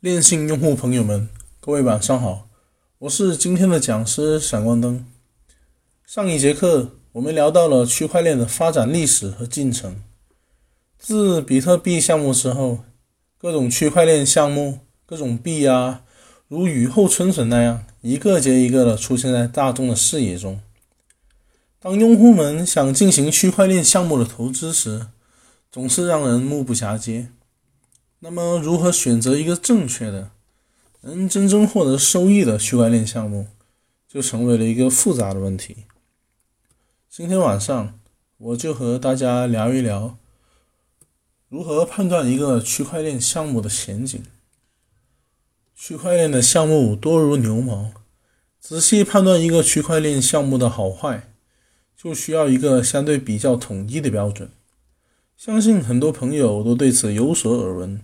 链信用户朋友们，各位晚上好，我是今天的讲师闪光灯。上一节课我们聊到了区块链的发展历史和进程，自比特币项目之后，各种区块链项目、各种币啊，如雨后春笋那样，一个接一个的出现在大众的视野中。当用户们想进行区块链项目的投资时，总是让人目不暇接。那么，如何选择一个正确的、能真正获得收益的区块链项目，就成为了一个复杂的问题。今天晚上，我就和大家聊一聊，如何判断一个区块链项目的前景。区块链的项目多如牛毛，仔细判断一个区块链项目的好坏，就需要一个相对比较统一的标准。相信很多朋友都对此有所耳闻。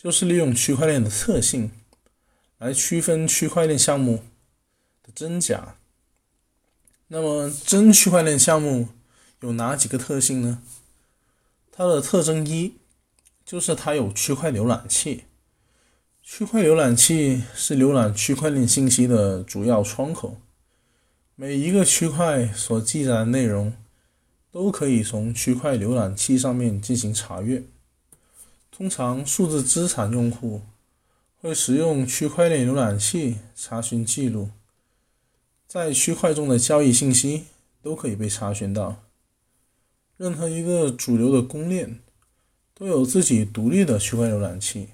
就是利用区块链的特性来区分区块链项目的真假。那么，真区块链项目有哪几个特性呢？它的特征一就是它有区块浏览器。区块浏览器是浏览区块链信息的主要窗口，每一个区块所记载的内容都可以从区块浏览器上面进行查阅。通常，数字资产用户会使用区块链浏览器查询记录，在区块中的交易信息都可以被查询到。任何一个主流的公链都有自己独立的区块浏览器，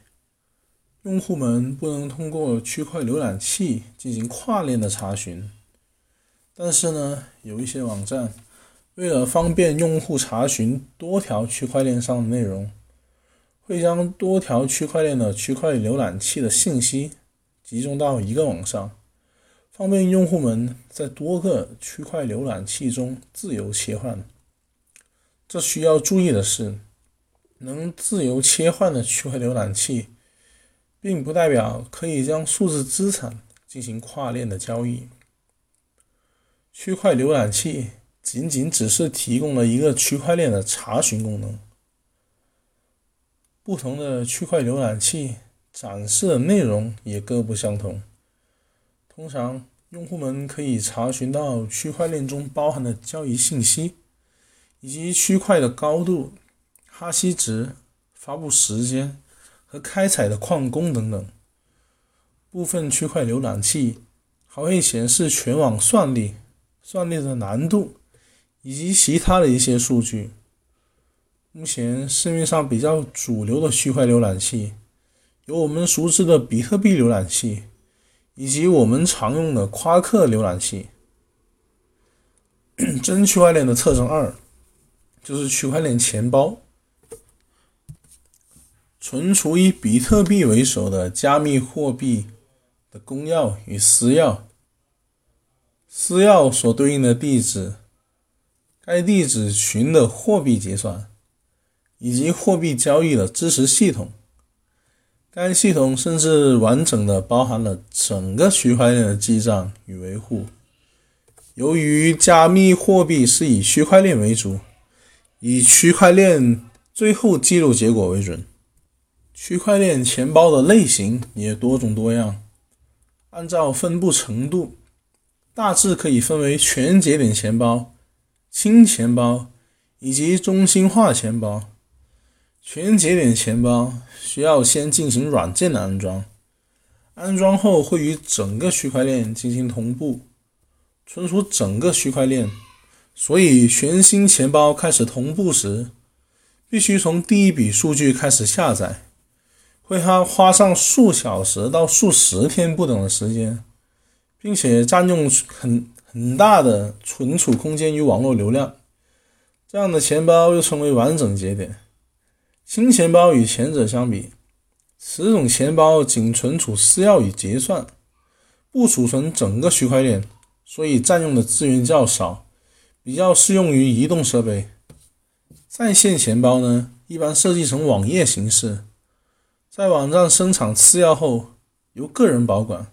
用户们不能通过区块浏览器进行跨链的查询。但是呢，有一些网站为了方便用户查询多条区块链上的内容。会将多条区块链的区块浏览器的信息集中到一个网上，方便用户们在多个区块浏览器中自由切换。这需要注意的是，能自由切换的区块浏览器，并不代表可以将数字资产进行跨链的交易。区块浏览器仅仅只是提供了一个区块链的查询功能。不同的区块浏览器展示的内容也各不相同。通常，用户们可以查询到区块链中包含的交易信息，以及区块的高度、哈希值、发布时间和开采的矿工等等。部分区块浏览器还会显示全网算力、算力的难度以及其他的一些数据。目前市面上比较主流的区块浏览器，有我们熟知的比特币浏览器，以及我们常用的夸克浏览器。真区块链的特征二，就是区块链钱包，存储以比特币为首的加密货币的公钥与私钥，私钥所对应的地址，该地址群的货币结算。以及货币交易的支持系统，该系统甚至完整的包含了整个区块链的记账与维护。由于加密货币是以区块链为主，以区块链最后记录结果为准，区块链钱包的类型也多种多样。按照分布程度，大致可以分为全节点钱包、轻钱包以及中心化钱包。全节点钱包需要先进行软件的安装，安装后会与整个区块链进行同步，存储整个区块链。所以，全新钱包开始同步时，必须从第一笔数据开始下载，会花花上数小时到数十天不等的时间，并且占用很很大的存储空间与网络流量。这样的钱包又称为完整节点。新钱包与前者相比，此种钱包仅存储私钥与结算，不储存整个区块链，所以占用的资源较少，比较适用于移动设备。在线钱包呢，一般设计成网页形式，在网站生产私钥后由个人保管，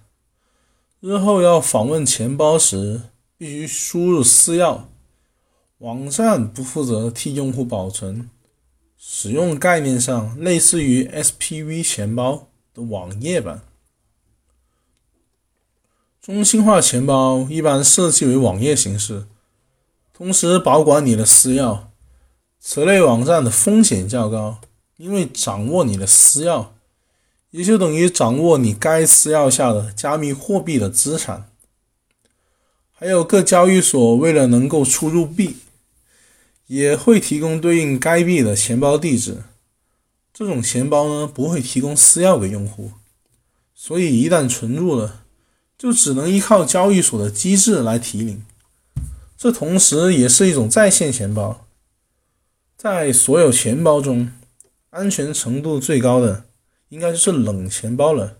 日后要访问钱包时必须输入私钥，网站不负责替用户保存。使用概念上类似于 SPV 钱包，的网页版。中心化钱包一般设计为网页形式，同时保管你的私钥。此类网站的风险较高，因为掌握你的私钥，也就等于掌握你该私钥下的加密货币的资产。还有各交易所为了能够出入币，也会提供对应该币的钱包地址。这种钱包呢，不会提供私钥给用户，所以一旦存入了，就只能依靠交易所的机制来提领。这同时也是一种在线钱包。在所有钱包中，安全程度最高的应该就是冷钱包了。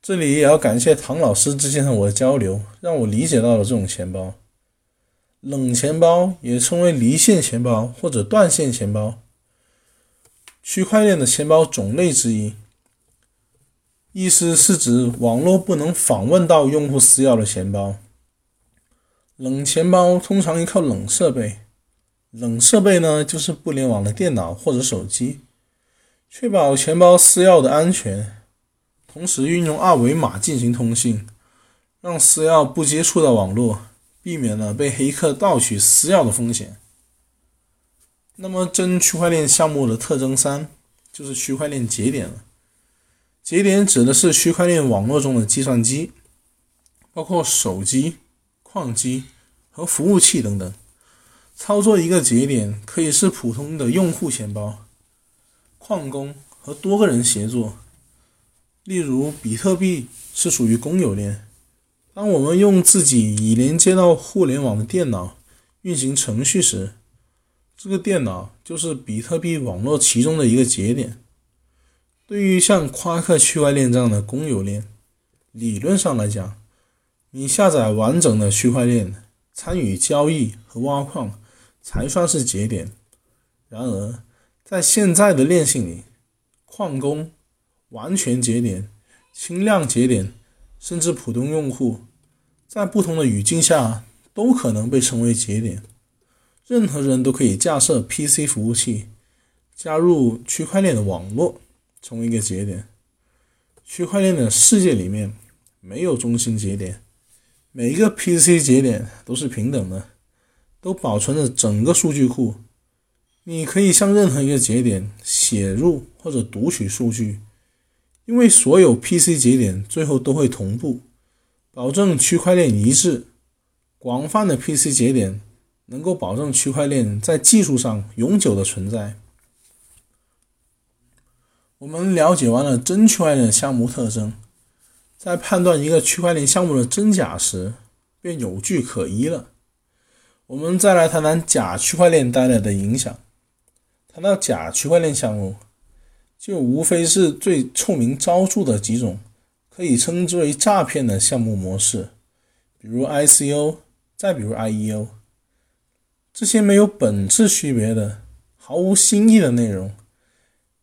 这里也要感谢唐老师之前和我的交流，让我理解到了这种钱包。冷钱包也称为离线钱包或者断线钱包，区块链的钱包种类之一。意思是指网络不能访问到用户私钥的钱包。冷钱包通常依靠冷设备。冷设备呢，就是不联网的电脑或者手机，确保钱包私钥的安全，同时运用二维码进行通信，让私钥不接触到网络，避免了被黑客盗取私钥的风险。那么，真区块链项目的特征三就是区块链节点了。节点指的是区块链网络中的计算机，包括手机、矿机和服务器等等。操作一个节点可以是普通的用户钱包、矿工和多个人协作。例如，比特币是属于公有链。当我们用自己已连接到互联网的电脑运行程序时，这个电脑就是比特币网络其中的一个节点。对于像夸克区块链这样的公有链，理论上来讲，你下载完整的区块链，参与交易和挖矿。才算是节点。然而，在现在的链性里，矿工、完全节点、轻量节点，甚至普通用户，在不同的语境下都可能被称为节点。任何人都可以架设 PC 服务器，加入区块链的网络，成为一个节点。区块链的世界里面没有中心节点，每一个 PC 节点都是平等的。都保存着整个数据库，你可以向任何一个节点写入或者读取数据，因为所有 PC 节点最后都会同步，保证区块链一致。广泛的 PC 节点能够保证区块链在技术上永久的存在。我们了解完了真区块链项目特征，在判断一个区块链项目的真假时，便有据可依了。我们再来谈谈假区块链带来的影响。谈到假区块链项目，就无非是最臭名昭著的几种，可以称之为诈骗的项目模式，比如 ICO，再比如 IEO。这些没有本质区别的、毫无新意的内容，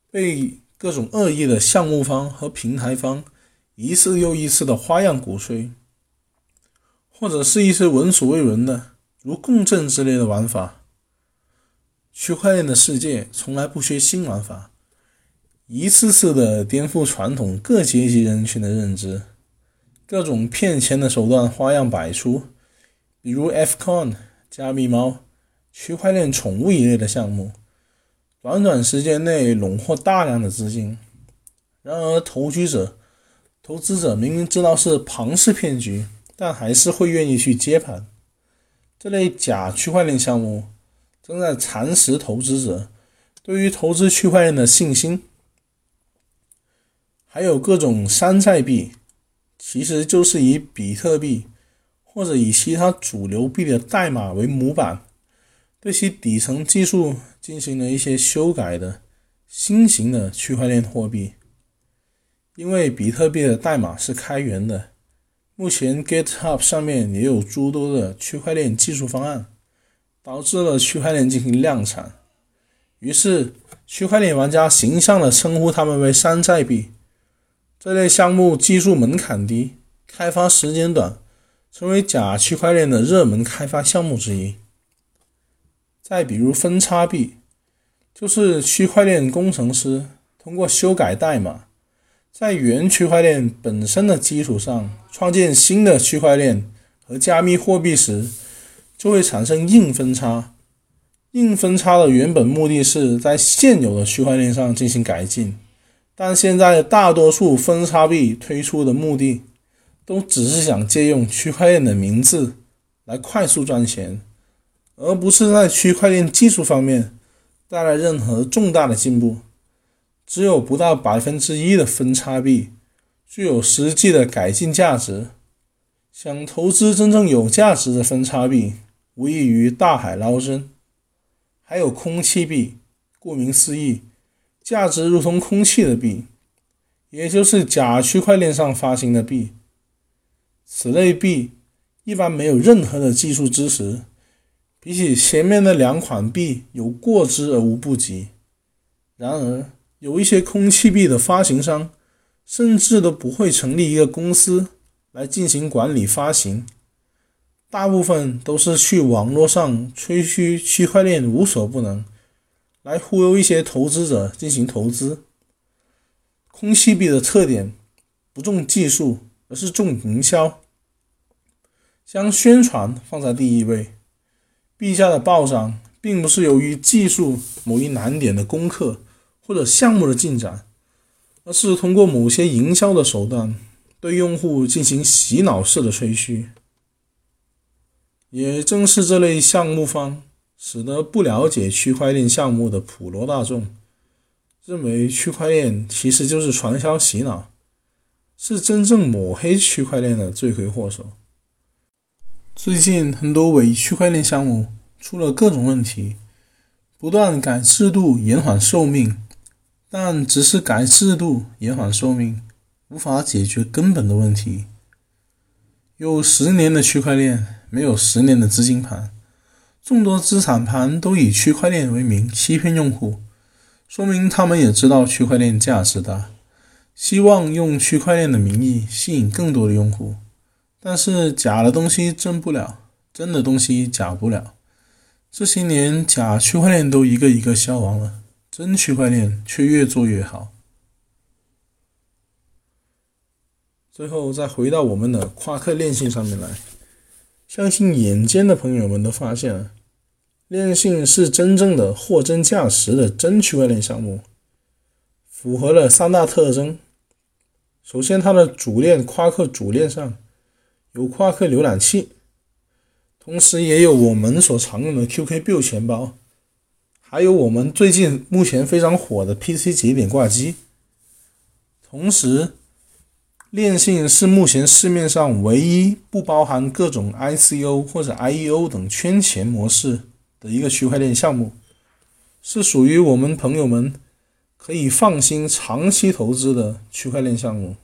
被各种恶意的项目方和平台方一次又一次的花样鼓吹，或者是一些闻所未闻的。如共振之类的玩法，区块链的世界从来不缺新玩法，一次次的颠覆传统各阶级人群的认知，各种骗钱的手段花样百出，比如 Fcon、加密猫、区块链宠物一类的项目，短短时间内笼获大量的资金。然而，投机者、投资者明明知道是庞氏骗局，但还是会愿意去接盘。这类假区块链项目正在蚕食投资者对于投资区块链的信心。还有各种山寨币，其实就是以比特币或者以其他主流币的代码为模板，对其底层技术进行了一些修改的新型的区块链货币。因为比特币的代码是开源的。目前 GitHub 上面也有诸多的区块链技术方案，导致了区块链进行量产。于是，区块链玩家形象地称呼他们为山寨币。这类项目技术门槛低，开发时间短，成为假区块链的热门开发项目之一。再比如分叉币，就是区块链工程师通过修改代码。在原区块链本身的基础上创建新的区块链和加密货币时，就会产生硬分叉。硬分叉的原本目的是在现有的区块链上进行改进，但现在大多数分叉币推出的目的，都只是想借用区块链的名字来快速赚钱，而不是在区块链技术方面带来任何重大的进步。只有不到百分之一的分叉币具有实际的改进价值。想投资真正有价值的分叉币，无异于大海捞针。还有空气币，顾名思义，价值如同空气的币，也就是假区块链上发行的币。此类币一般没有任何的技术支持，比起前面的两款币有过之而无不及。然而，有一些空气币的发行商，甚至都不会成立一个公司来进行管理发行，大部分都是去网络上吹嘘区块链无所不能，来忽悠一些投资者进行投资。空气币的特点不重技术，而是重营销，将宣传放在第一位。币价的暴涨，并不是由于技术某一难点的攻克。或者项目的进展，而是通过某些营销的手段对用户进行洗脑式的吹嘘。也正是这类项目方，使得不了解区块链项目的普罗大众，认为区块链其实就是传销洗脑，是真正抹黑区块链的罪魁祸首。最近很多伪区块链项目出了各种问题，不断改制度，延缓寿命。但只是改制度、延缓寿命，无法解决根本的问题。有十年的区块链，没有十年的资金盘，众多资产盘都以区块链为名欺骗用户，说明他们也知道区块链价值大，希望用区块链的名义吸引更多的用户。但是假的东西真不了，真的东西假不了。这些年，假区块链都一个一个消亡了。真区块链却越做越好。最后再回到我们的夸克链性上面来，相信眼尖的朋友们都发现了，链信是真正的货真价实的真区块链项目，符合了三大特征。首先，它的主链夸克主链上有夸克浏览器，同时也有我们所常用的 QK Build 钱包。还有我们最近目前非常火的 PC 节点挂机，同时，链信是目前市面上唯一不包含各种 ICO 或者 IEO 等圈钱模式的一个区块链项目，是属于我们朋友们可以放心长期投资的区块链项目。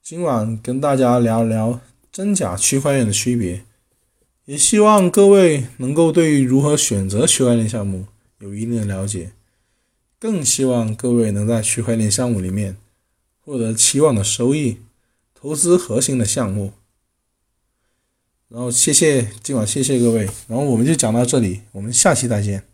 今晚跟大家聊聊真假区块链的区别。也希望各位能够对于如何选择区块链项目有一定的了解，更希望各位能在区块链项目里面获得期望的收益，投资核心的项目。然后谢谢今晚谢谢各位，然后我们就讲到这里，我们下期再见。